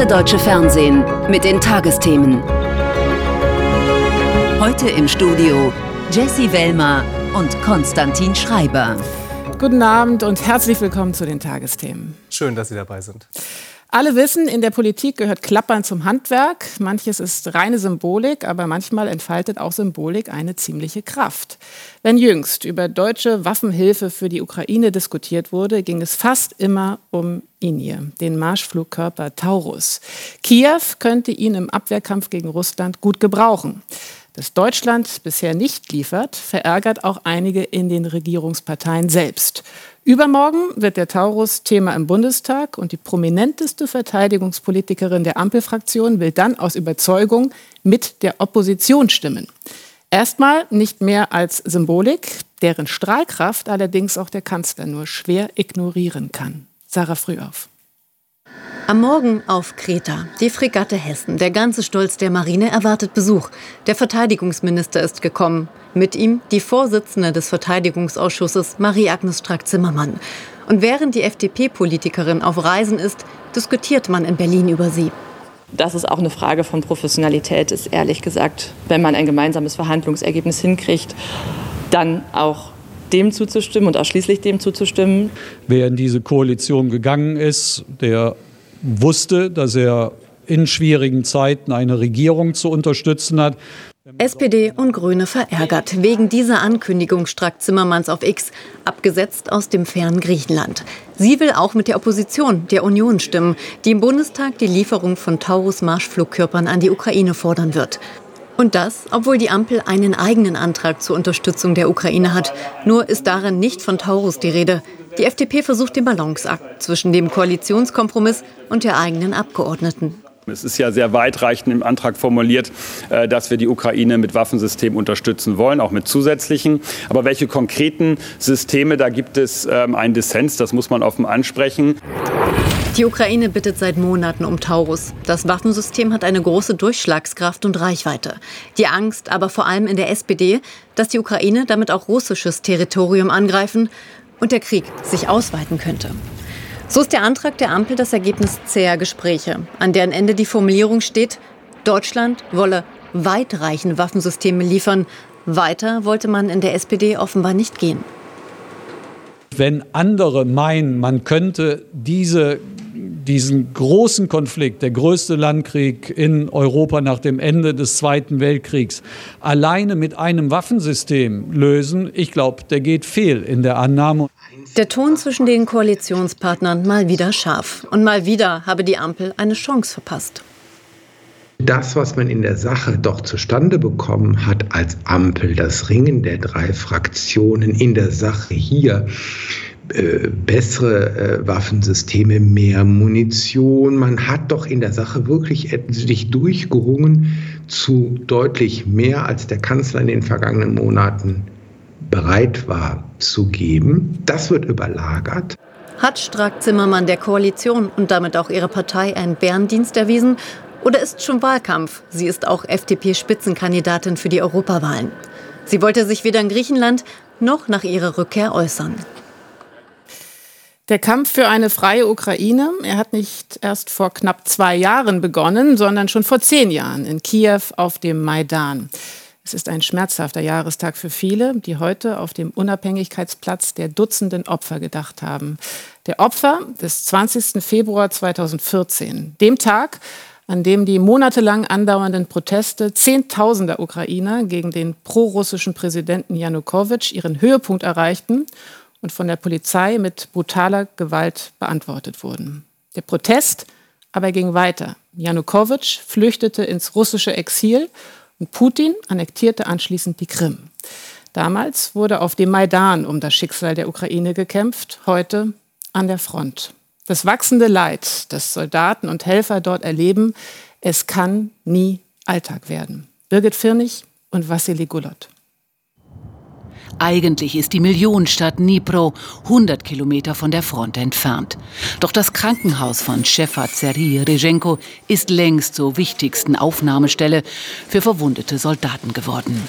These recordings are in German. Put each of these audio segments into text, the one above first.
Erste deutsche Fernsehen mit den Tagesthemen. Heute im Studio Jesse Wellmer und Konstantin Schreiber. Guten Abend und herzlich willkommen zu den Tagesthemen. Schön, dass Sie dabei sind. Alle wissen, in der Politik gehört Klappern zum Handwerk. Manches ist reine Symbolik, aber manchmal entfaltet auch Symbolik eine ziemliche Kraft. Wenn jüngst über deutsche Waffenhilfe für die Ukraine diskutiert wurde, ging es fast immer um ihn hier, den Marschflugkörper Taurus. Kiew könnte ihn im Abwehrkampf gegen Russland gut gebrauchen. Dass Deutschland bisher nicht liefert, verärgert auch einige in den Regierungsparteien selbst. Übermorgen wird der Taurus Thema im Bundestag und die prominenteste Verteidigungspolitikerin der Ampelfraktion will dann aus Überzeugung mit der Opposition stimmen. Erstmal nicht mehr als Symbolik, deren Strahlkraft allerdings auch der Kanzler nur schwer ignorieren kann. Sarah Frühauf. Am Morgen auf Kreta. Die Fregatte Hessen, der ganze Stolz der Marine, erwartet Besuch. Der Verteidigungsminister ist gekommen. Mit ihm die Vorsitzende des Verteidigungsausschusses, Marie-Agnes Strack-Zimmermann. Und während die FDP-Politikerin auf Reisen ist, diskutiert man in Berlin über sie. Das ist auch eine Frage von Professionalität, ist ehrlich gesagt, wenn man ein gemeinsames Verhandlungsergebnis hinkriegt, dann auch dem zuzustimmen und ausschließlich dem zuzustimmen. Wer in diese Koalition gegangen ist, der wusste, dass er in schwierigen Zeiten eine Regierung zu unterstützen hat. SPD und Grüne verärgert wegen dieser Ankündigung Strack Zimmermanns auf X, abgesetzt aus dem fernen Griechenland. Sie will auch mit der Opposition, der Union stimmen, die im Bundestag die Lieferung von Taurus-Marschflugkörpern an die Ukraine fordern wird. Und das, obwohl die Ampel einen eigenen Antrag zur Unterstützung der Ukraine hat. Nur ist darin nicht von Taurus die Rede. Die FDP versucht den Balanceakt zwischen dem Koalitionskompromiss und der eigenen Abgeordneten. Es ist ja sehr weitreichend im Antrag formuliert, äh, dass wir die Ukraine mit Waffensystemen unterstützen wollen, auch mit zusätzlichen. Aber welche konkreten Systeme, da gibt es ähm, einen Dissens, das muss man offen ansprechen. Die Ukraine bittet seit Monaten um Taurus. Das Waffensystem hat eine große Durchschlagskraft und Reichweite. Die Angst aber vor allem in der SPD, dass die Ukraine damit auch russisches Territorium angreifen und der Krieg sich ausweiten könnte. So ist der Antrag der Ampel das Ergebnis zäher Gespräche, an deren Ende die Formulierung steht, Deutschland wolle weitreichende Waffensysteme liefern. Weiter wollte man in der SPD offenbar nicht gehen. Wenn andere meinen, man könnte diese, diesen großen Konflikt, der größte Landkrieg in Europa nach dem Ende des Zweiten Weltkriegs, alleine mit einem Waffensystem lösen, ich glaube, der geht fehl in der Annahme. Der Ton zwischen den Koalitionspartnern mal wieder scharf. Und mal wieder habe die Ampel eine Chance verpasst. Das, was man in der Sache doch zustande bekommen hat als Ampel, das Ringen der drei Fraktionen in der Sache hier, äh, bessere äh, Waffensysteme, mehr Munition. Man hat doch in der Sache wirklich sich durchgerungen zu deutlich mehr, als der Kanzler in den vergangenen Monaten bereit war zu geben. Das wird überlagert. Hat Strack-Zimmermann der Koalition und damit auch ihrer Partei einen Bärendienst erwiesen? Oder ist schon Wahlkampf? Sie ist auch FDP-Spitzenkandidatin für die Europawahlen. Sie wollte sich weder in Griechenland noch nach ihrer Rückkehr äußern. Der Kampf für eine freie Ukraine, er hat nicht erst vor knapp zwei Jahren begonnen, sondern schon vor zehn Jahren in Kiew auf dem Maidan. Es ist ein schmerzhafter Jahrestag für viele, die heute auf dem Unabhängigkeitsplatz der Dutzenden Opfer gedacht haben. Der Opfer des 20. Februar 2014, dem Tag, an dem die monatelang andauernden Proteste Zehntausender Ukrainer gegen den prorussischen Präsidenten Janukowitsch ihren Höhepunkt erreichten und von der Polizei mit brutaler Gewalt beantwortet wurden. Der Protest aber ging weiter. Janukowitsch flüchtete ins russische Exil und Putin annektierte anschließend die Krim. Damals wurde auf dem Maidan um das Schicksal der Ukraine gekämpft, heute an der Front. Das wachsende Leid, das Soldaten und Helfer dort erleben, es kann nie Alltag werden. Birgit Firnig und Vassili Gulot. Eigentlich ist die Millionenstadt Dnipro 100 Kilometer von der Front entfernt. Doch das Krankenhaus von Shefat Seri Rejenko ist längst zur wichtigsten Aufnahmestelle für verwundete Soldaten geworden.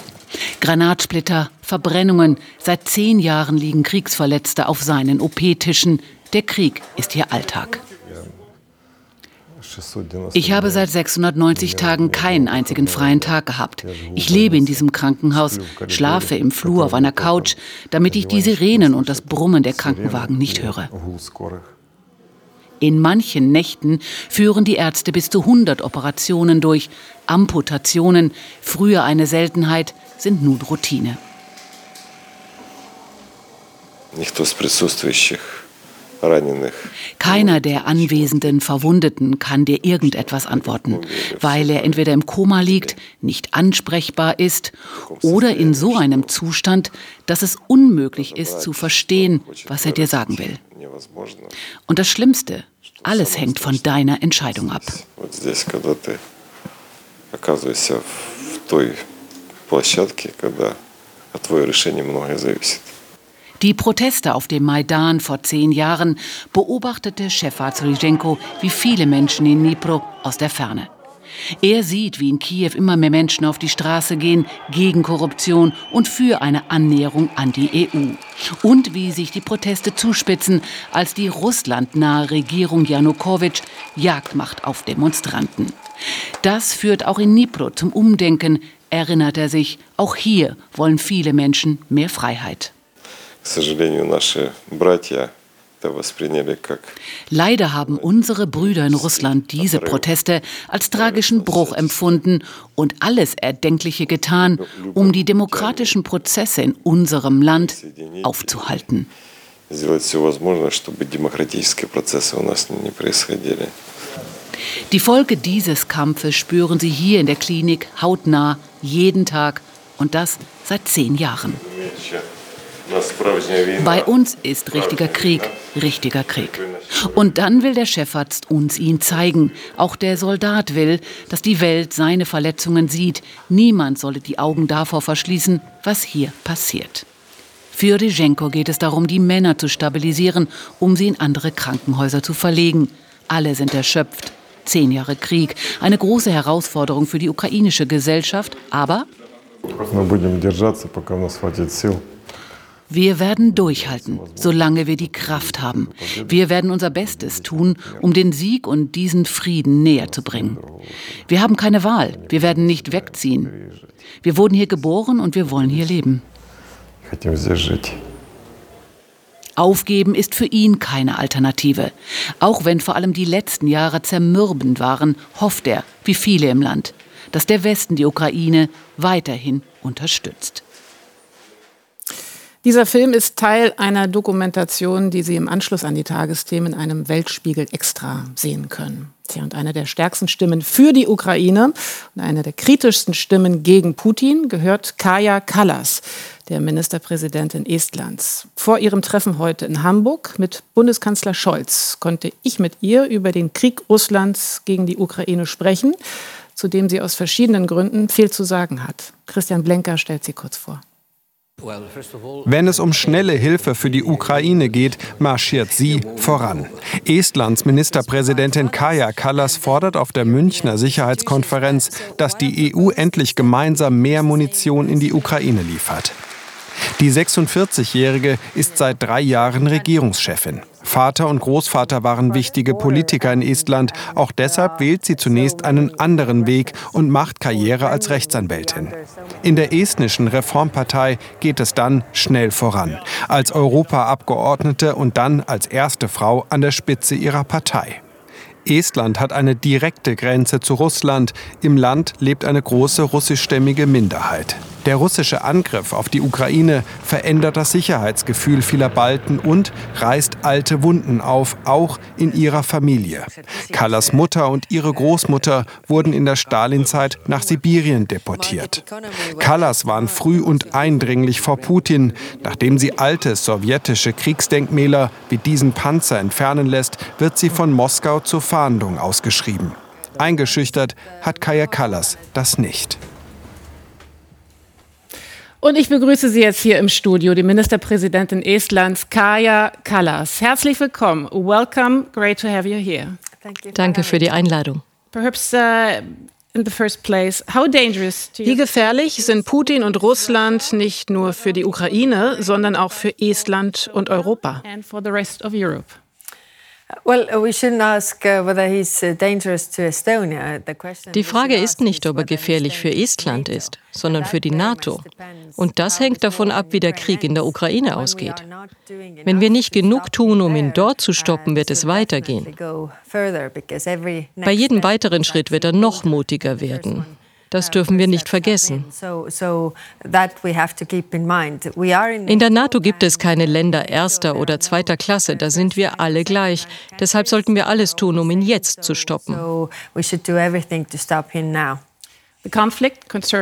Granatsplitter, Verbrennungen. Seit zehn Jahren liegen Kriegsverletzte auf seinen OP-Tischen. Der Krieg ist hier Alltag. Ich habe seit 690 Tagen keinen einzigen freien Tag gehabt. Ich lebe in diesem Krankenhaus, schlafe im Flur auf einer Couch, damit ich die Sirenen und das Brummen der Krankenwagen nicht höre. In manchen Nächten führen die Ärzte bis zu 100 Operationen durch. Amputationen, früher eine Seltenheit, sind nun Routine. Keiner der anwesenden Verwundeten kann dir irgendetwas antworten, weil er entweder im Koma liegt, nicht ansprechbar ist oder in so einem Zustand, dass es unmöglich ist zu verstehen, was er dir sagen will. Und das Schlimmste, alles hängt von deiner Entscheidung ab. Die Proteste auf dem Maidan vor zehn Jahren beobachtete Chefarzt Ryzhenko wie viele Menschen in Dnipro aus der Ferne. Er sieht, wie in Kiew immer mehr Menschen auf die Straße gehen gegen Korruption und für eine Annäherung an die EU. Und wie sich die Proteste zuspitzen, als die russlandnahe Regierung Janukowitsch Jagd macht auf Demonstranten. Das führt auch in Dnipro zum Umdenken, erinnert er sich. Auch hier wollen viele Menschen mehr Freiheit К сожалению, наши братья Leider haben unsere Brüder in Russland diese Proteste als tragischen Bruch empfunden und alles Erdenkliche getan, um die demokratischen Prozesse in unserem Land aufzuhalten. Die Folge dieses Kampfes spüren Sie hier in der Klinik hautnah, jeden Tag und das seit zehn Jahren. Bei uns ist richtiger Krieg, richtiger Krieg. Und dann will der Chefarzt uns ihn zeigen. Auch der Soldat will, dass die Welt seine Verletzungen sieht. Niemand solle die Augen davor verschließen, was hier passiert. Für Ryzhenko geht es darum, die Männer zu stabilisieren, um sie in andere Krankenhäuser zu verlegen. Alle sind erschöpft. Zehn Jahre Krieg, eine große Herausforderung für die ukrainische Gesellschaft, aber wir werden durchhalten, solange wir die Kraft haben. Wir werden unser Bestes tun, um den Sieg und diesen Frieden näher zu bringen. Wir haben keine Wahl. Wir werden nicht wegziehen. Wir wurden hier geboren und wir wollen hier leben. Aufgeben ist für ihn keine Alternative. Auch wenn vor allem die letzten Jahre zermürbend waren, hofft er, wie viele im Land, dass der Westen die Ukraine weiterhin unterstützt. Dieser Film ist Teil einer Dokumentation, die Sie im Anschluss an die Tagesthemen in einem Weltspiegel extra sehen können. Tja, und eine der stärksten Stimmen für die Ukraine und eine der kritischsten Stimmen gegen Putin gehört Kaja Kallas, der Ministerpräsidentin Estlands. Vor ihrem Treffen heute in Hamburg mit Bundeskanzler Scholz konnte ich mit ihr über den Krieg Russlands gegen die Ukraine sprechen, zu dem sie aus verschiedenen Gründen viel zu sagen hat. Christian Blenker stellt sie kurz vor. Wenn es um schnelle Hilfe für die Ukraine geht, marschiert sie voran. Estlands Ministerpräsidentin Kaja Kallas fordert auf der Münchner Sicherheitskonferenz, dass die EU endlich gemeinsam mehr Munition in die Ukraine liefert. Die 46-Jährige ist seit drei Jahren Regierungschefin. Vater und Großvater waren wichtige Politiker in Estland. Auch deshalb wählt sie zunächst einen anderen Weg und macht Karriere als Rechtsanwältin. In der estnischen Reformpartei geht es dann schnell voran. Als Europaabgeordnete und dann als erste Frau an der Spitze ihrer Partei. Estland hat eine direkte Grenze zu Russland. Im Land lebt eine große russischstämmige Minderheit. Der russische Angriff auf die Ukraine verändert das Sicherheitsgefühl vieler Balten und reißt alte Wunden auf, auch in ihrer Familie. Kallas Mutter und ihre Großmutter wurden in der Stalinzeit nach Sibirien deportiert. Kallas waren früh und eindringlich vor Putin. Nachdem sie alte sowjetische Kriegsdenkmäler wie diesen Panzer entfernen lässt, wird sie von Moskau zur Fahndung ausgeschrieben. Eingeschüchtert hat Kaya Kallas das nicht. Und ich begrüße Sie jetzt hier im Studio, die Ministerpräsidentin Estlands, Kaja Kallas. Herzlich willkommen. Welcome. Great to have you here. Danke für die Einladung. Perhaps uh, in the first place, how dangerous Wie gefährlich sind Putin und Russland nicht nur für die Ukraine, sondern auch für Estland und Europa? Die Frage ist nicht, ob er gefährlich für Estland ist, sondern für die NATO. Und das hängt davon ab, wie der Krieg in der Ukraine ausgeht. Wenn wir nicht genug tun, um ihn dort zu stoppen, wird es weitergehen. Bei jedem weiteren Schritt wird er noch mutiger werden. Das dürfen wir nicht vergessen. In der NATO gibt es keine Länder erster oder zweiter Klasse, da sind wir alle gleich. Deshalb sollten wir alles tun, um ihn jetzt zu stoppen.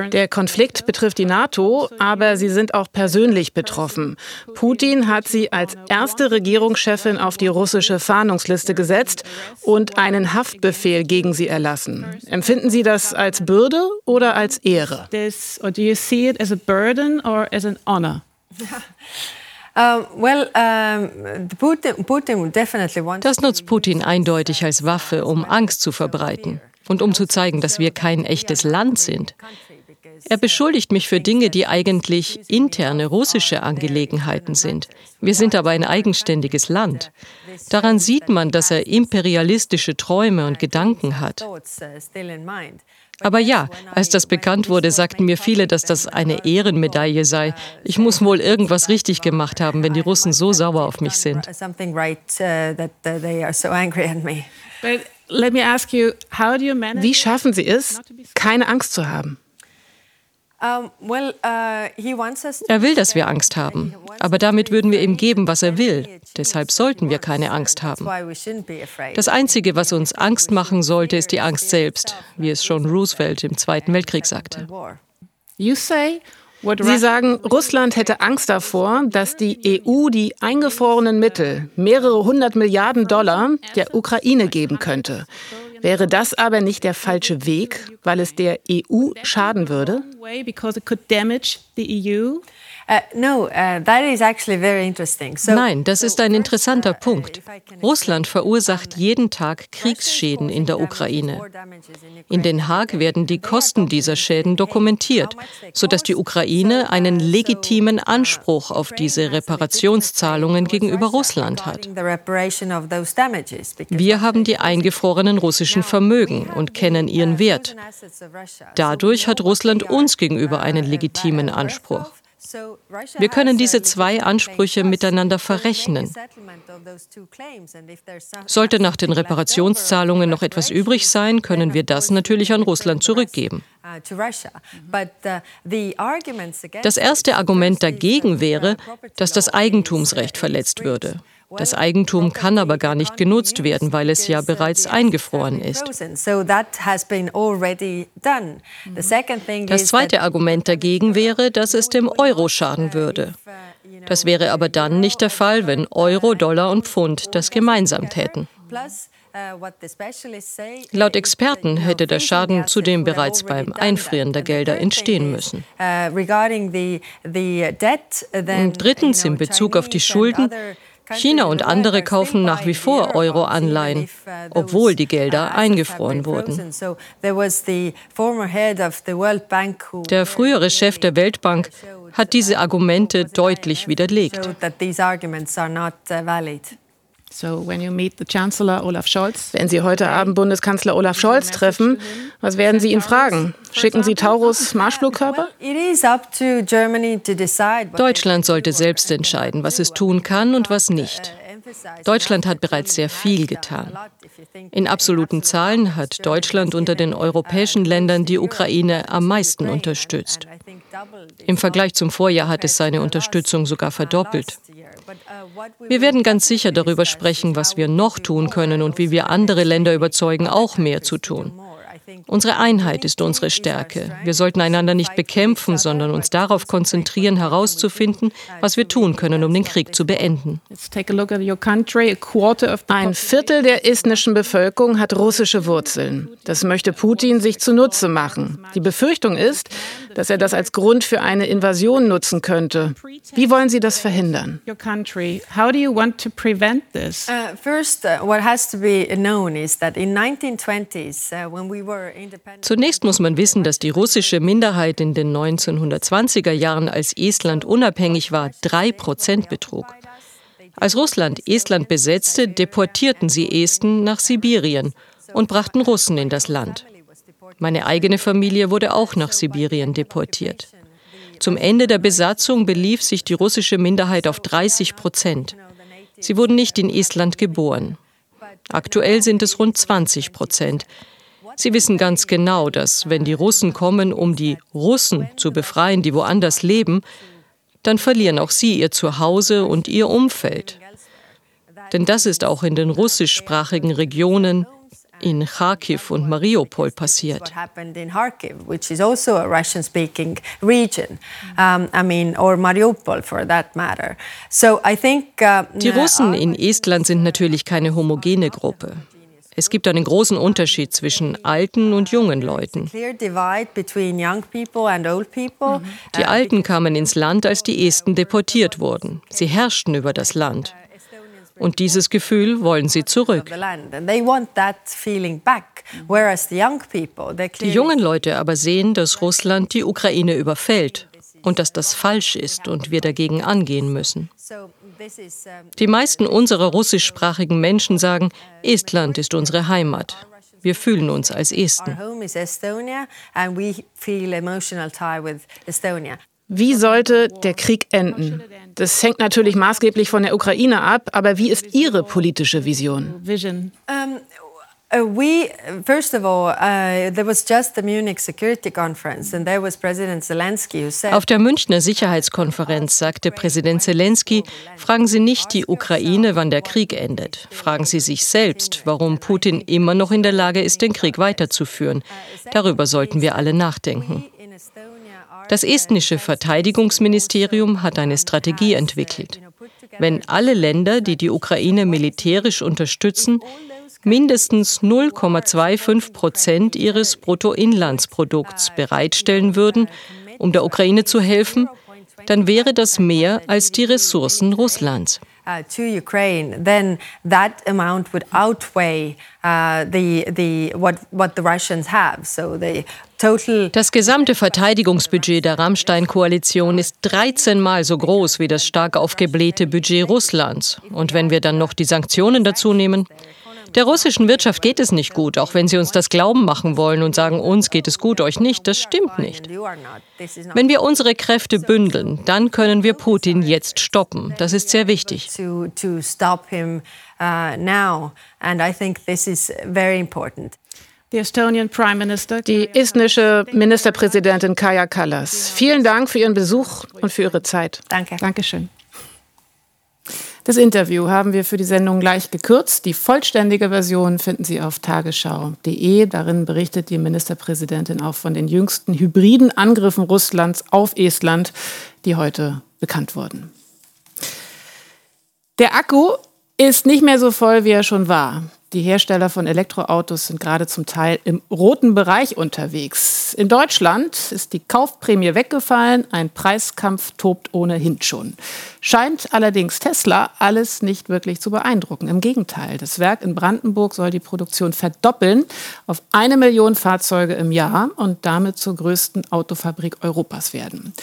Der Konflikt betrifft die NATO, aber sie sind auch persönlich betroffen. Putin hat sie als erste Regierungschefin auf die russische Fahndungsliste gesetzt und einen Haftbefehl gegen sie erlassen. Empfinden Sie das als Bürde oder als Ehre? Das nutzt Putin eindeutig als Waffe, um Angst zu verbreiten und um zu zeigen, dass wir kein echtes Land sind. Er beschuldigt mich für Dinge, die eigentlich interne russische Angelegenheiten sind. Wir sind aber ein eigenständiges Land. Daran sieht man, dass er imperialistische Träume und Gedanken hat. Aber ja, als das bekannt wurde, sagten mir viele, dass das eine Ehrenmedaille sei. Ich muss wohl irgendwas richtig gemacht haben, wenn die Russen so sauer auf mich sind. Wie schaffen Sie es, keine Angst zu haben? Uh, er will, dass wir Angst haben. Aber damit würden wir ihm geben, was er will. Deshalb sollten wir keine Angst haben. Das Einzige, was uns Angst machen sollte, ist die Angst selbst, wie es schon Roosevelt im Zweiten Weltkrieg sagte. You say Sie sagen, Russland hätte Angst davor, dass die EU die eingefrorenen Mittel, mehrere hundert Milliarden Dollar, der Ukraine geben könnte. Wäre das aber nicht der falsche Weg, weil es der EU schaden würde? Uh, uh, Nein, das ist ein interessanter Punkt. Russland verursacht jeden Tag Kriegsschäden in der Ukraine. In Den Haag werden die Kosten dieser Schäden dokumentiert, sodass die Ukraine einen legitimen Anspruch auf diese Reparationszahlungen gegenüber Russland hat. Wir haben die eingefrorenen russischen Vermögen und kennen ihren Wert. Dadurch hat Russland uns gegenüber einen legitimen Anspruch. Wir können diese zwei Ansprüche miteinander verrechnen. Sollte nach den Reparationszahlungen noch etwas übrig sein, können wir das natürlich an Russland zurückgeben. Das erste Argument dagegen wäre, dass das Eigentumsrecht verletzt würde. Das Eigentum kann aber gar nicht genutzt werden, weil es ja bereits eingefroren ist. Das zweite Argument dagegen wäre, dass es dem Euro schaden würde. Das wäre aber dann nicht der Fall, wenn Euro, Dollar und Pfund das gemeinsam täten. Laut Experten hätte der Schaden zudem bereits beim Einfrieren der Gelder entstehen müssen. Und drittens in Bezug auf die Schulden China und andere kaufen nach wie vor Euro-Anleihen, obwohl die Gelder eingefroren wurden. Der frühere Chef der Weltbank hat diese Argumente deutlich widerlegt. So, when you meet the Chancellor Olaf Scholz, wenn Sie heute Abend Bundeskanzler Olaf Scholz treffen, was werden Sie ihn fragen? Schicken Sie Taurus Marschflugkörper? Deutschland sollte selbst entscheiden, was es tun kann und was nicht. Deutschland hat bereits sehr viel getan. In absoluten Zahlen hat Deutschland unter den europäischen Ländern die Ukraine am meisten unterstützt. Im Vergleich zum Vorjahr hat es seine Unterstützung sogar verdoppelt. Wir werden ganz sicher darüber sprechen, was wir noch tun können und wie wir andere Länder überzeugen, auch mehr zu tun. Unsere Einheit ist unsere Stärke. Wir sollten einander nicht bekämpfen, sondern uns darauf konzentrieren, herauszufinden, was wir tun können, um den Krieg zu beenden. Ein Viertel der estnischen Bevölkerung hat russische Wurzeln. Das möchte Putin sich zunutze machen. Die Befürchtung ist, dass er das als Grund für eine Invasion nutzen könnte. Wie wollen Sie das verhindern? First, what has to be known is that in 1920s, when we were Zunächst muss man wissen, dass die russische Minderheit in den 1920er Jahren, als Estland unabhängig war, drei Prozent betrug. Als Russland Estland besetzte, deportierten sie Esten nach Sibirien und brachten Russen in das Land. Meine eigene Familie wurde auch nach Sibirien deportiert. Zum Ende der Besatzung belief sich die russische Minderheit auf 30 Prozent. Sie wurden nicht in Estland geboren. Aktuell sind es rund 20 Prozent. Sie wissen ganz genau, dass wenn die Russen kommen, um die Russen zu befreien, die woanders leben, dann verlieren auch sie ihr Zuhause und ihr Umfeld. Denn das ist auch in den russischsprachigen Regionen in Kharkiv und Mariupol passiert. Die Russen in Estland sind natürlich keine homogene Gruppe. Es gibt einen großen Unterschied zwischen alten und jungen Leuten. Die Alten kamen ins Land, als die Esten deportiert wurden. Sie herrschten über das Land. Und dieses Gefühl wollen sie zurück. Die jungen Leute aber sehen, dass Russland die Ukraine überfällt und dass das falsch ist und wir dagegen angehen müssen. Die meisten unserer russischsprachigen Menschen sagen, Estland ist unsere Heimat. Wir fühlen uns als Esten. Wie sollte der Krieg enden? Das hängt natürlich maßgeblich von der Ukraine ab, aber wie ist Ihre politische Vision? Vision. Um, Uh, we, first of all, uh, there was just the Munich Security Conference and there was President Zelensky who said Auf der Münchner Sicherheitskonferenz sagte Präsident Zelensky, fragen Sie nicht die Ukraine, wann der Krieg endet. Fragen Sie sich selbst, warum Putin immer noch in der Lage ist, den Krieg weiterzuführen. Darüber sollten wir alle nachdenken. Das estnische Verteidigungsministerium hat eine Strategie entwickelt. Wenn alle Länder, die die Ukraine militärisch unterstützen, mindestens 0,25 Prozent ihres Bruttoinlandsprodukts bereitstellen würden, um der Ukraine zu helfen, dann wäre das mehr als die Ressourcen Russlands. Uh, to Ukraine, then that amount would outweigh uh, the, the, what, what the Russians have. So the das gesamte Verteidigungsbudget der Rammstein-Koalition ist 13 Mal so groß wie das stark aufgeblähte Budget Russlands. Und wenn wir dann noch die Sanktionen dazu nehmen, der russischen Wirtschaft geht es nicht gut, auch wenn sie uns das glauben machen wollen und sagen, uns geht es gut, euch nicht. Das stimmt nicht. Wenn wir unsere Kräfte bündeln, dann können wir Putin jetzt stoppen. Das ist sehr wichtig. Die estnische Ministerpräsidentin Kaja Kallas. Vielen Dank für Ihren Besuch und für Ihre Zeit. Danke. Dankeschön. Das Interview haben wir für die Sendung leicht gekürzt. Die vollständige Version finden Sie auf tagesschau.de. Darin berichtet die Ministerpräsidentin auch von den jüngsten hybriden Angriffen Russlands auf Estland, die heute bekannt wurden. Der Akku ist nicht mehr so voll, wie er schon war. Die Hersteller von Elektroautos sind gerade zum Teil im roten Bereich unterwegs. In Deutschland ist die Kaufprämie weggefallen, ein Preiskampf tobt ohnehin schon. Scheint allerdings Tesla alles nicht wirklich zu beeindrucken. Im Gegenteil, das Werk in Brandenburg soll die Produktion verdoppeln auf eine Million Fahrzeuge im Jahr und damit zur größten Autofabrik Europas werden.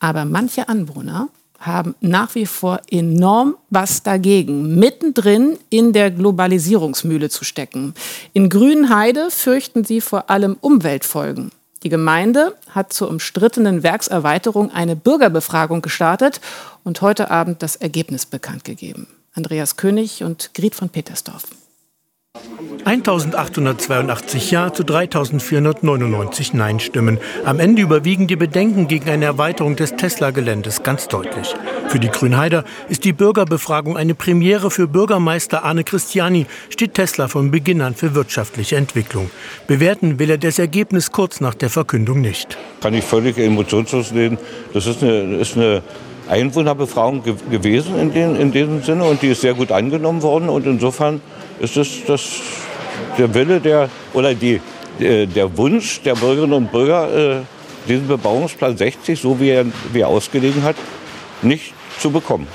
Aber manche Anwohner haben nach wie vor enorm was dagegen, mittendrin in der Globalisierungsmühle zu stecken. In Grünheide fürchten sie vor allem Umweltfolgen. Die Gemeinde hat zur umstrittenen Werkserweiterung eine Bürgerbefragung gestartet und heute Abend das Ergebnis bekannt gegeben. Andreas König und Griet von Petersdorf. 1882 Ja zu 3499 Nein-Stimmen. Am Ende überwiegen die Bedenken gegen eine Erweiterung des Tesla-Geländes ganz deutlich. Für die Grünheider ist die Bürgerbefragung eine Premiere für Bürgermeister Arne Christiani, steht Tesla von Beginn an für wirtschaftliche Entwicklung. Bewerten will er das Ergebnis kurz nach der Verkündung nicht. Kann ich völlig emotionslos sehen. Das ist eine, ist eine Einwohnerbefragung ge gewesen in, den, in diesem Sinne und die ist sehr gut angenommen worden und insofern ist es das, der Wille der oder die, der Wunsch der Bürgerinnen und Bürger, äh, diesen Bebauungsplan 60, so wie er, wie er ausgelegen hat, nicht zu bekommen.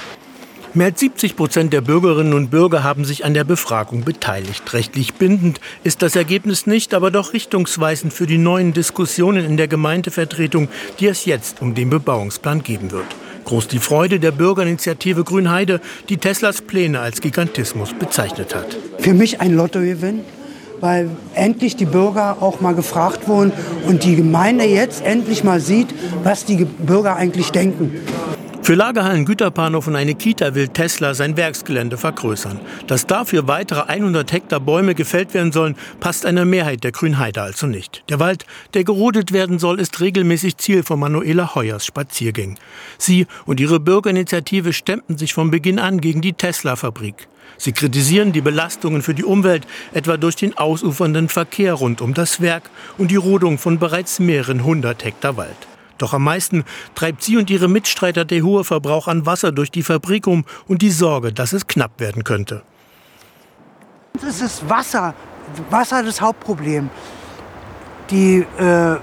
Mehr als 70 Prozent der Bürgerinnen und Bürger haben sich an der Befragung beteiligt. Rechtlich bindend ist das Ergebnis nicht, aber doch richtungsweisend für die neuen Diskussionen in der Gemeindevertretung, die es jetzt um den Bebauungsplan geben wird. Groß die Freude der Bürgerinitiative Grünheide, die Teslas Pläne als Gigantismus bezeichnet hat. Für mich ein Lottogewinn, weil endlich die Bürger auch mal gefragt wurden und die Gemeinde jetzt endlich mal sieht, was die Bürger eigentlich denken. Für Lagerhallen, Güterbahnhof und eine Kita will Tesla sein Werksgelände vergrößern. Dass dafür weitere 100 Hektar Bäume gefällt werden sollen, passt einer Mehrheit der Grünheide also nicht. Der Wald, der gerodet werden soll, ist regelmäßig Ziel von Manuela Heuers Spaziergängen. Sie und ihre Bürgerinitiative stemmten sich von Beginn an gegen die Tesla-Fabrik. Sie kritisieren die Belastungen für die Umwelt, etwa durch den ausufernden Verkehr rund um das Werk und die Rodung von bereits mehreren hundert Hektar Wald. Doch am meisten treibt sie und ihre Mitstreiter der hohe Verbrauch an Wasser durch die Fabrik um und die Sorge, dass es knapp werden könnte. Es ist Wasser. Wasser das Hauptproblem. Die äh,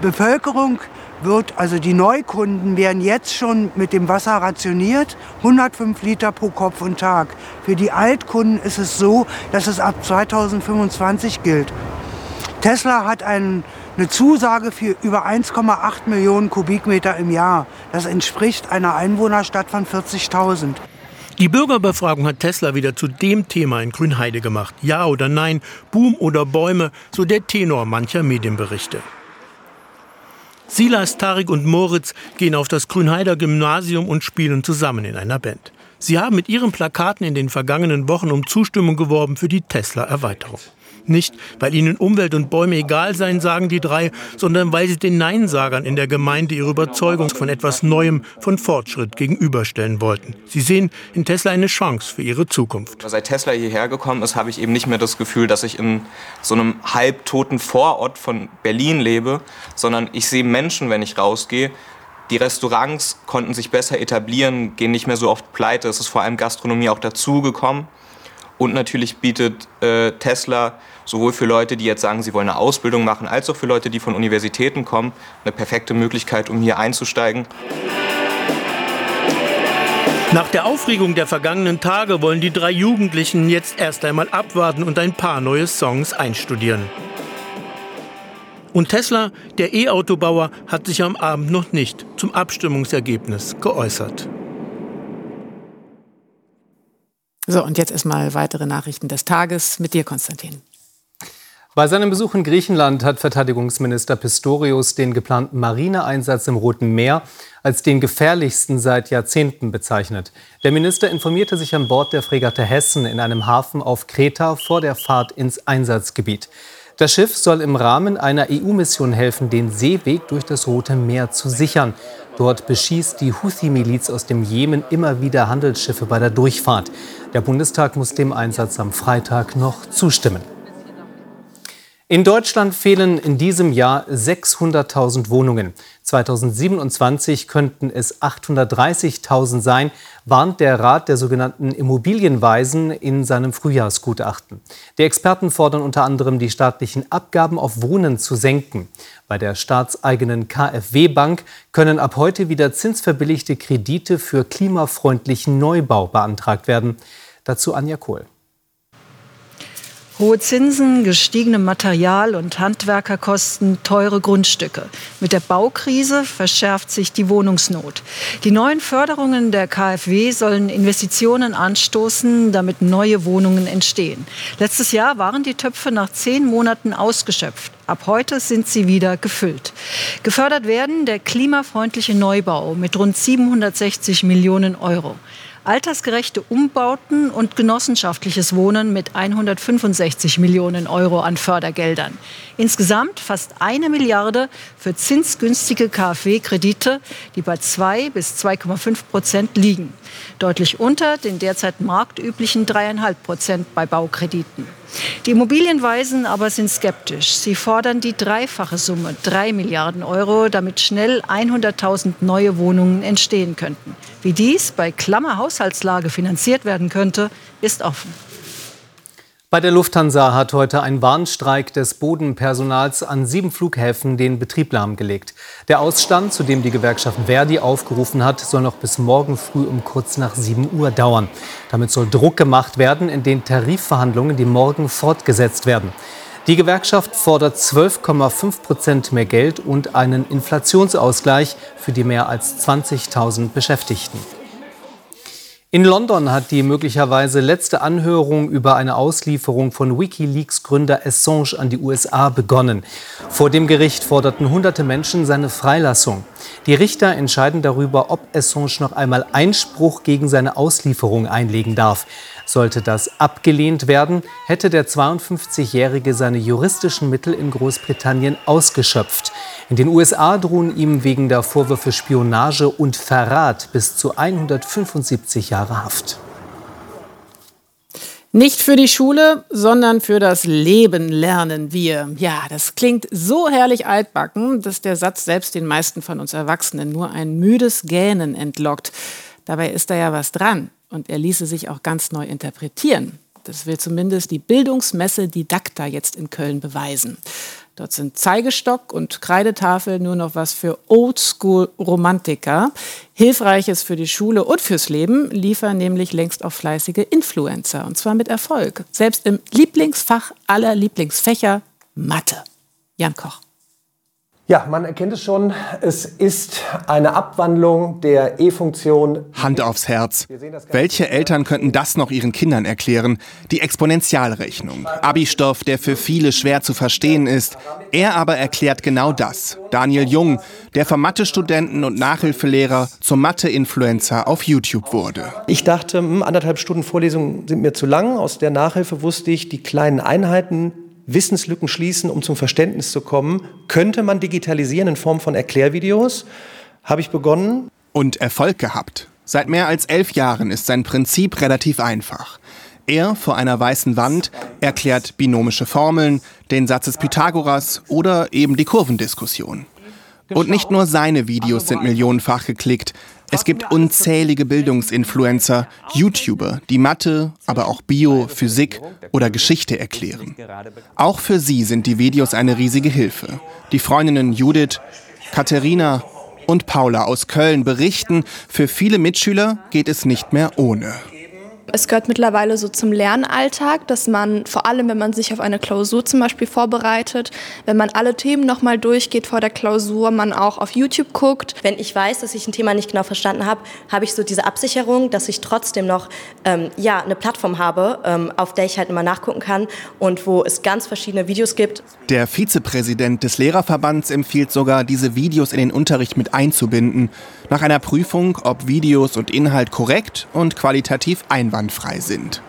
Bevölkerung wird, also die Neukunden werden jetzt schon mit dem Wasser rationiert, 105 Liter pro Kopf und Tag. Für die Altkunden ist es so, dass es ab 2025 gilt. Tesla hat einen eine Zusage für über 1,8 Millionen Kubikmeter im Jahr. Das entspricht einer Einwohnerstadt von 40.000. Die Bürgerbefragung hat Tesla wieder zu dem Thema in Grünheide gemacht. Ja oder nein, Boom oder Bäume, so der Tenor mancher Medienberichte. Silas, Tarik und Moritz gehen auf das Grünheider Gymnasium und spielen zusammen in einer Band. Sie haben mit ihren Plakaten in den vergangenen Wochen um Zustimmung geworben für die Tesla-Erweiterung. Nicht, weil ihnen Umwelt und Bäume egal seien, sagen die drei, sondern weil sie den Neinsagern in der Gemeinde ihre Überzeugung von etwas Neuem, von Fortschritt gegenüberstellen wollten. Sie sehen in Tesla eine Chance für ihre Zukunft. Seit Tesla hierher gekommen ist, habe ich eben nicht mehr das Gefühl, dass ich in so einem halbtoten Vorort von Berlin lebe, sondern ich sehe Menschen, wenn ich rausgehe, die Restaurants konnten sich besser etablieren, gehen nicht mehr so oft pleite. Es ist vor allem Gastronomie auch dazugekommen. Und natürlich bietet äh, Tesla sowohl für Leute, die jetzt sagen, sie wollen eine Ausbildung machen, als auch für Leute, die von Universitäten kommen, eine perfekte Möglichkeit, um hier einzusteigen. Nach der Aufregung der vergangenen Tage wollen die drei Jugendlichen jetzt erst einmal abwarten und ein paar neue Songs einstudieren. Und Tesla, der E-Autobauer, hat sich am Abend noch nicht zum Abstimmungsergebnis geäußert. So, und jetzt erstmal weitere Nachrichten des Tages mit dir, Konstantin. Bei seinem Besuch in Griechenland hat Verteidigungsminister Pistorius den geplanten Marineeinsatz im Roten Meer als den gefährlichsten seit Jahrzehnten bezeichnet. Der Minister informierte sich an Bord der Fregatte Hessen in einem Hafen auf Kreta vor der Fahrt ins Einsatzgebiet. Das Schiff soll im Rahmen einer EU-Mission helfen, den Seeweg durch das Rote Meer zu sichern. Dort beschießt die Houthi-Miliz aus dem Jemen immer wieder Handelsschiffe bei der Durchfahrt. Der Bundestag muss dem Einsatz am Freitag noch zustimmen. In Deutschland fehlen in diesem Jahr 600.000 Wohnungen. 2027 könnten es 830.000 sein, warnt der Rat der sogenannten Immobilienweisen in seinem Frühjahrsgutachten. Die Experten fordern unter anderem, die staatlichen Abgaben auf Wohnen zu senken. Bei der staatseigenen KfW-Bank können ab heute wieder zinsverbilligte Kredite für klimafreundlichen Neubau beantragt werden. Dazu Anja Kohl. Hohe Zinsen, gestiegene Material- und Handwerkerkosten, teure Grundstücke. Mit der Baukrise verschärft sich die Wohnungsnot. Die neuen Förderungen der KfW sollen Investitionen anstoßen, damit neue Wohnungen entstehen. Letztes Jahr waren die Töpfe nach zehn Monaten ausgeschöpft. Ab heute sind sie wieder gefüllt. Gefördert werden der klimafreundliche Neubau mit rund 760 Millionen Euro altersgerechte Umbauten und genossenschaftliches Wohnen mit 165 Millionen Euro an Fördergeldern. Insgesamt fast eine Milliarde für zinsgünstige KfW-Kredite, die bei 2 bis 2,5 Prozent liegen. Deutlich unter den derzeit marktüblichen 3,5 Prozent bei Baukrediten. Die Immobilienweisen aber sind skeptisch. Sie fordern die dreifache Summe, 3 Milliarden Euro, damit schnell 100.000 neue Wohnungen entstehen könnten. Wie dies bei Klammerhaushaltslage finanziert werden könnte, ist offen. Bei der Lufthansa hat heute ein Warnstreik des Bodenpersonals an sieben Flughäfen den Betrieb lahmgelegt. Der Ausstand, zu dem die Gewerkschaft Verdi aufgerufen hat, soll noch bis morgen früh um kurz nach 7 Uhr dauern. Damit soll Druck gemacht werden in den Tarifverhandlungen, die morgen fortgesetzt werden. Die Gewerkschaft fordert 12,5 Prozent mehr Geld und einen Inflationsausgleich für die mehr als 20.000 Beschäftigten. In London hat die möglicherweise letzte Anhörung über eine Auslieferung von Wikileaks-Gründer Assange an die USA begonnen. Vor dem Gericht forderten hunderte Menschen seine Freilassung. Die Richter entscheiden darüber, ob Assange noch einmal Einspruch gegen seine Auslieferung einlegen darf. Sollte das abgelehnt werden, hätte der 52-Jährige seine juristischen Mittel in Großbritannien ausgeschöpft. In den USA drohen ihm wegen der Vorwürfe Spionage und Verrat bis zu 175 Jahre Haft. Nicht für die Schule, sondern für das Leben lernen wir. Ja, das klingt so herrlich altbacken, dass der Satz selbst den meisten von uns Erwachsenen nur ein müdes Gähnen entlockt. Dabei ist da ja was dran und er ließe sich auch ganz neu interpretieren. Das will zumindest die Bildungsmesse Didakta jetzt in Köln beweisen. Dort sind Zeigestock und Kreidetafel nur noch was für Oldschool-Romantiker. Hilfreiches für die Schule und fürs Leben liefern nämlich längst auch fleißige Influencer. Und zwar mit Erfolg. Selbst im Lieblingsfach aller Lieblingsfächer Mathe. Jan Koch. Ja, man erkennt es schon, es ist eine Abwandlung der E-Funktion. Hand aufs Herz. Welche Eltern könnten das noch ihren Kindern erklären? Die Exponentialrechnung. Abi-Stoff, der für viele schwer zu verstehen ist. Er aber erklärt genau das. Daniel Jung, der vom Mathe-Studenten und Nachhilfelehrer zum Mathe-Influencer auf YouTube wurde. Ich dachte, hm, anderthalb Stunden Vorlesung sind mir zu lang. Aus der Nachhilfe wusste ich, die kleinen Einheiten Wissenslücken schließen, um zum Verständnis zu kommen. Könnte man digitalisieren in Form von Erklärvideos? Habe ich begonnen. Und Erfolg gehabt. Seit mehr als elf Jahren ist sein Prinzip relativ einfach. Er vor einer weißen Wand erklärt binomische Formeln, den Satz des Pythagoras oder eben die Kurvendiskussion. Und nicht nur seine Videos sind millionenfach geklickt. Es gibt unzählige Bildungsinfluencer, YouTuber, die Mathe, aber auch Bio, Physik oder Geschichte erklären. Auch für sie sind die Videos eine riesige Hilfe. Die Freundinnen Judith, Katharina und Paula aus Köln berichten, für viele Mitschüler geht es nicht mehr ohne. Es gehört mittlerweile so zum Lernalltag, dass man vor allem, wenn man sich auf eine Klausur zum Beispiel vorbereitet, wenn man alle Themen nochmal durchgeht vor der Klausur, man auch auf YouTube guckt. Wenn ich weiß, dass ich ein Thema nicht genau verstanden habe, habe ich so diese Absicherung, dass ich trotzdem noch ähm, ja, eine Plattform habe, ähm, auf der ich halt immer nachgucken kann und wo es ganz verschiedene Videos gibt. Der Vizepräsident des Lehrerverbands empfiehlt sogar, diese Videos in den Unterricht mit einzubinden, nach einer Prüfung, ob Videos und Inhalt korrekt und qualitativ einwandfrei einwandfrei sind.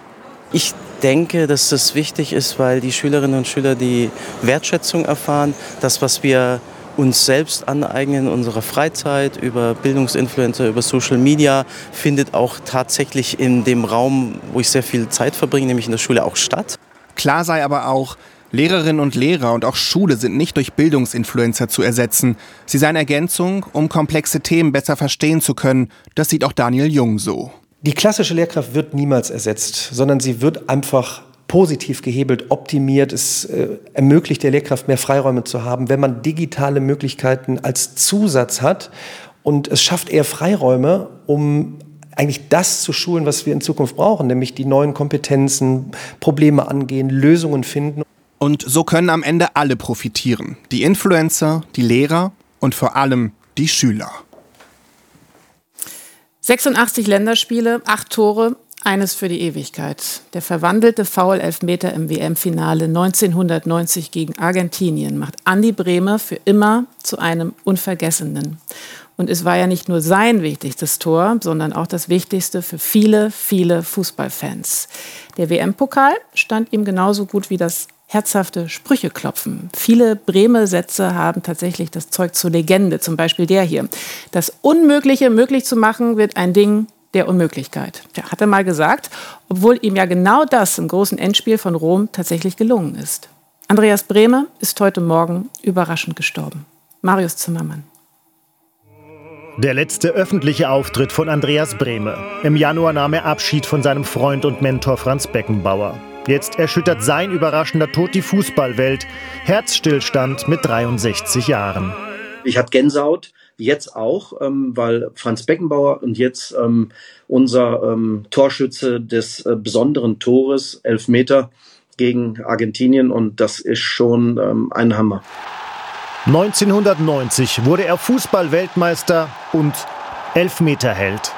Ich denke, dass das wichtig ist, weil die Schülerinnen und Schüler die Wertschätzung erfahren, das, was wir uns selbst aneignen, unsere Freizeit über Bildungsinfluencer, über Social Media, findet auch tatsächlich in dem Raum, wo ich sehr viel Zeit verbringe, nämlich in der Schule, auch statt. Klar sei aber auch, Lehrerinnen und Lehrer und auch Schule sind nicht durch Bildungsinfluencer zu ersetzen. Sie seien Ergänzung, um komplexe Themen besser verstehen zu können. Das sieht auch Daniel Jung so. Die klassische Lehrkraft wird niemals ersetzt, sondern sie wird einfach positiv gehebelt, optimiert. Es äh, ermöglicht der Lehrkraft mehr Freiräume zu haben, wenn man digitale Möglichkeiten als Zusatz hat. Und es schafft eher Freiräume, um eigentlich das zu schulen, was wir in Zukunft brauchen, nämlich die neuen Kompetenzen, Probleme angehen, Lösungen finden. Und so können am Ende alle profitieren. Die Influencer, die Lehrer und vor allem die Schüler. 86 Länderspiele, acht Tore, eines für die Ewigkeit. Der verwandelte Foul-Elfmeter im WM-Finale 1990 gegen Argentinien macht Andi Bremer für immer zu einem Unvergessenen. Und es war ja nicht nur sein wichtigstes Tor, sondern auch das wichtigste für viele, viele Fußballfans. Der WM-Pokal stand ihm genauso gut wie das herzhafte Sprüche klopfen. Viele Breme-Sätze haben tatsächlich das Zeug zur Legende, zum Beispiel der hier. Das Unmögliche möglich zu machen, wird ein Ding der Unmöglichkeit. Ja, hat er mal gesagt, obwohl ihm ja genau das im großen Endspiel von Rom tatsächlich gelungen ist. Andreas Brehme ist heute Morgen überraschend gestorben. Marius Zimmermann. Der letzte öffentliche Auftritt von Andreas Brehme. Im Januar nahm er Abschied von seinem Freund und Mentor Franz Beckenbauer. Jetzt erschüttert sein überraschender Tod die Fußballwelt. Herzstillstand mit 63 Jahren. Ich hatte Gänsehaut, jetzt auch, ähm, weil Franz Beckenbauer und jetzt ähm, unser ähm, Torschütze des äh, besonderen Tores, Elfmeter, gegen Argentinien und das ist schon ähm, ein Hammer. 1990 wurde er Fußball-Weltmeister und Elfmeterheld.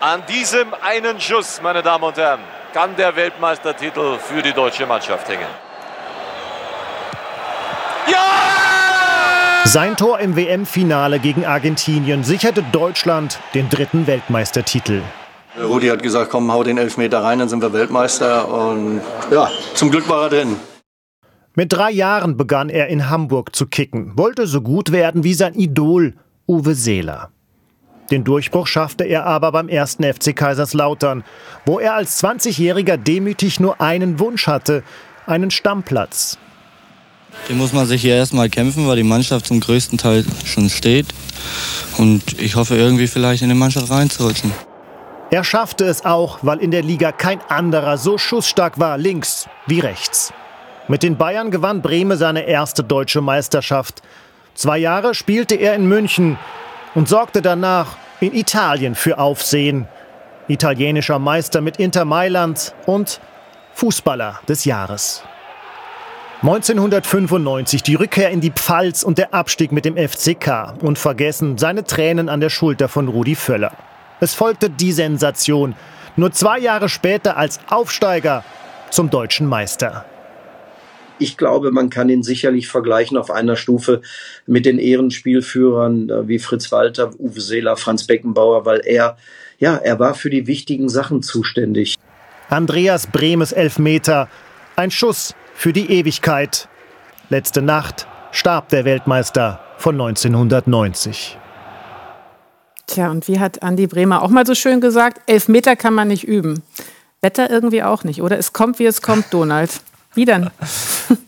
An diesem einen Schuss, meine Damen und Herren, kann der Weltmeistertitel für die deutsche Mannschaft hängen. Ja! Sein Tor im WM-Finale gegen Argentinien sicherte Deutschland den dritten Weltmeistertitel. Rudi hat gesagt, komm, hau den Elfmeter rein, dann sind wir Weltmeister. Und ja, zum Glück war er drin. Mit drei Jahren begann er in Hamburg zu kicken, wollte so gut werden wie sein Idol Uwe Seeler. Den Durchbruch schaffte er aber beim ersten FC Kaiserslautern, wo er als 20-Jähriger demütig nur einen Wunsch hatte, einen Stammplatz. Den muss man sich hier erstmal kämpfen, weil die Mannschaft zum größten Teil schon steht. Und ich hoffe irgendwie vielleicht in die Mannschaft reinzurutschen. Er schaffte es auch, weil in der Liga kein anderer so schussstark war, links wie rechts. Mit den Bayern gewann Brehme seine erste deutsche Meisterschaft. Zwei Jahre spielte er in München und sorgte danach in Italien für Aufsehen. Italienischer Meister mit Inter Mailand und Fußballer des Jahres. 1995 die Rückkehr in die Pfalz und der Abstieg mit dem FCK und vergessen seine Tränen an der Schulter von Rudi Völler. Es folgte die Sensation. Nur zwei Jahre später als Aufsteiger zum deutschen Meister. Ich glaube, man kann ihn sicherlich vergleichen auf einer Stufe mit den Ehrenspielführern äh, wie Fritz Walter, Uwe Seeler, Franz Beckenbauer, weil er, ja, er war für die wichtigen Sachen zuständig. Andreas Bremes Elfmeter, ein Schuss für die Ewigkeit. Letzte Nacht starb der Weltmeister von 1990. Tja, und wie hat Andi Bremer auch mal so schön gesagt, Elfmeter kann man nicht üben. Wetter irgendwie auch nicht, oder? Es kommt, wie es kommt, Donald. Wie denn?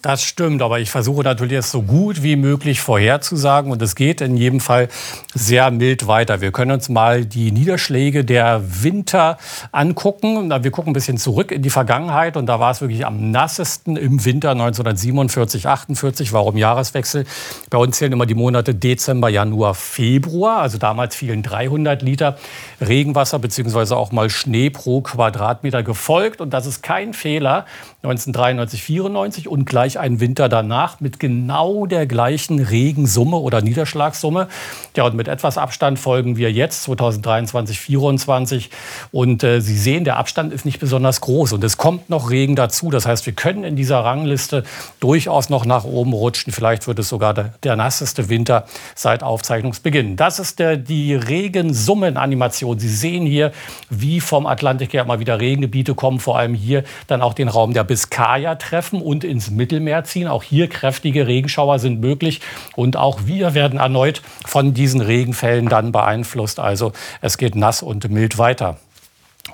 Das stimmt, aber ich versuche natürlich es so gut wie möglich vorherzusagen und es geht in jedem Fall sehr mild weiter. Wir können uns mal die Niederschläge der Winter angucken. Wir gucken ein bisschen zurück in die Vergangenheit und da war es wirklich am nassesten im Winter 1947, 48, warum Jahreswechsel. Bei uns zählen immer die Monate Dezember, Januar, Februar. Also damals fielen 300 Liter Regenwasser bzw. auch mal Schnee pro Quadratmeter gefolgt und das ist kein Fehler. 1993, 94 und gleich einen Winter danach mit genau der gleichen Regensumme oder Niederschlagssumme. Ja, und mit etwas Abstand folgen wir jetzt 2023, 2024 und äh, Sie sehen, der Abstand ist nicht besonders groß und es kommt noch Regen dazu. Das heißt, wir können in dieser Rangliste durchaus noch nach oben rutschen. Vielleicht wird es sogar der, der nasseste Winter seit Aufzeichnungsbeginn. Das ist der, die Regensummenanimation. Sie sehen hier, wie vom Atlantik her immer wieder Regengebiete kommen, vor allem hier dann auch den Raum der Biskaya treffen und ins Mittelmeer ziehen. Auch hier kräftige Regenschauer sind möglich. Und auch wir werden erneut von diesen Regenfällen dann beeinflusst. Also es geht nass und mild weiter.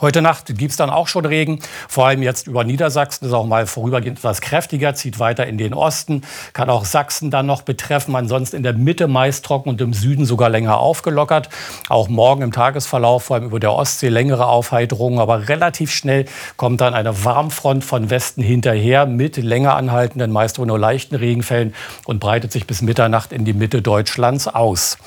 Heute Nacht gibt es dann auch schon Regen, vor allem jetzt über Niedersachsen. ist auch mal vorübergehend etwas kräftiger, zieht weiter in den Osten, kann auch Sachsen dann noch betreffen. Ansonsten in der Mitte meist trocken und im Süden sogar länger aufgelockert. Auch morgen im Tagesverlauf, vor allem über der Ostsee, längere Aufheiterungen. Aber relativ schnell kommt dann eine Warmfront von Westen hinterher mit länger anhaltenden, meist nur leichten Regenfällen und breitet sich bis Mitternacht in die Mitte Deutschlands aus.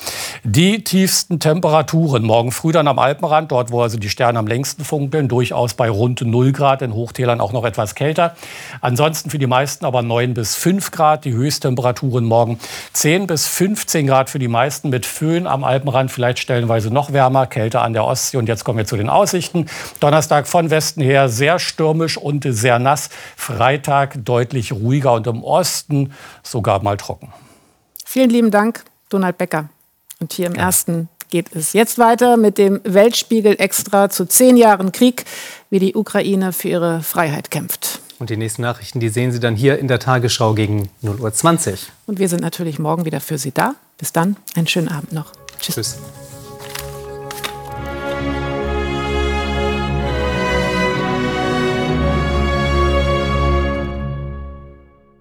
Die tiefsten Temperaturen morgen früh dann am Alpenrand, dort wo also die Sterne am längsten funkeln, durchaus bei rund 0 Grad, in Hochtälern auch noch etwas kälter. Ansonsten für die meisten aber 9 bis 5 Grad, die Höchsttemperaturen morgen 10 bis 15 Grad für die meisten mit Föhn am Alpenrand, vielleicht stellenweise noch wärmer, kälter an der Ostsee. Und jetzt kommen wir zu den Aussichten. Donnerstag von Westen her sehr stürmisch und sehr nass. Freitag deutlich ruhiger und im Osten sogar mal trocken. Vielen lieben Dank, Donald Becker. Und hier im ja. ersten geht es jetzt weiter mit dem Weltspiegel extra zu zehn Jahren Krieg, wie die Ukraine für ihre Freiheit kämpft. Und die nächsten Nachrichten, die sehen Sie dann hier in der Tagesschau gegen 0.20 Uhr. Und wir sind natürlich morgen wieder für Sie da. Bis dann, einen schönen Abend noch. Tschüss. Tschüss.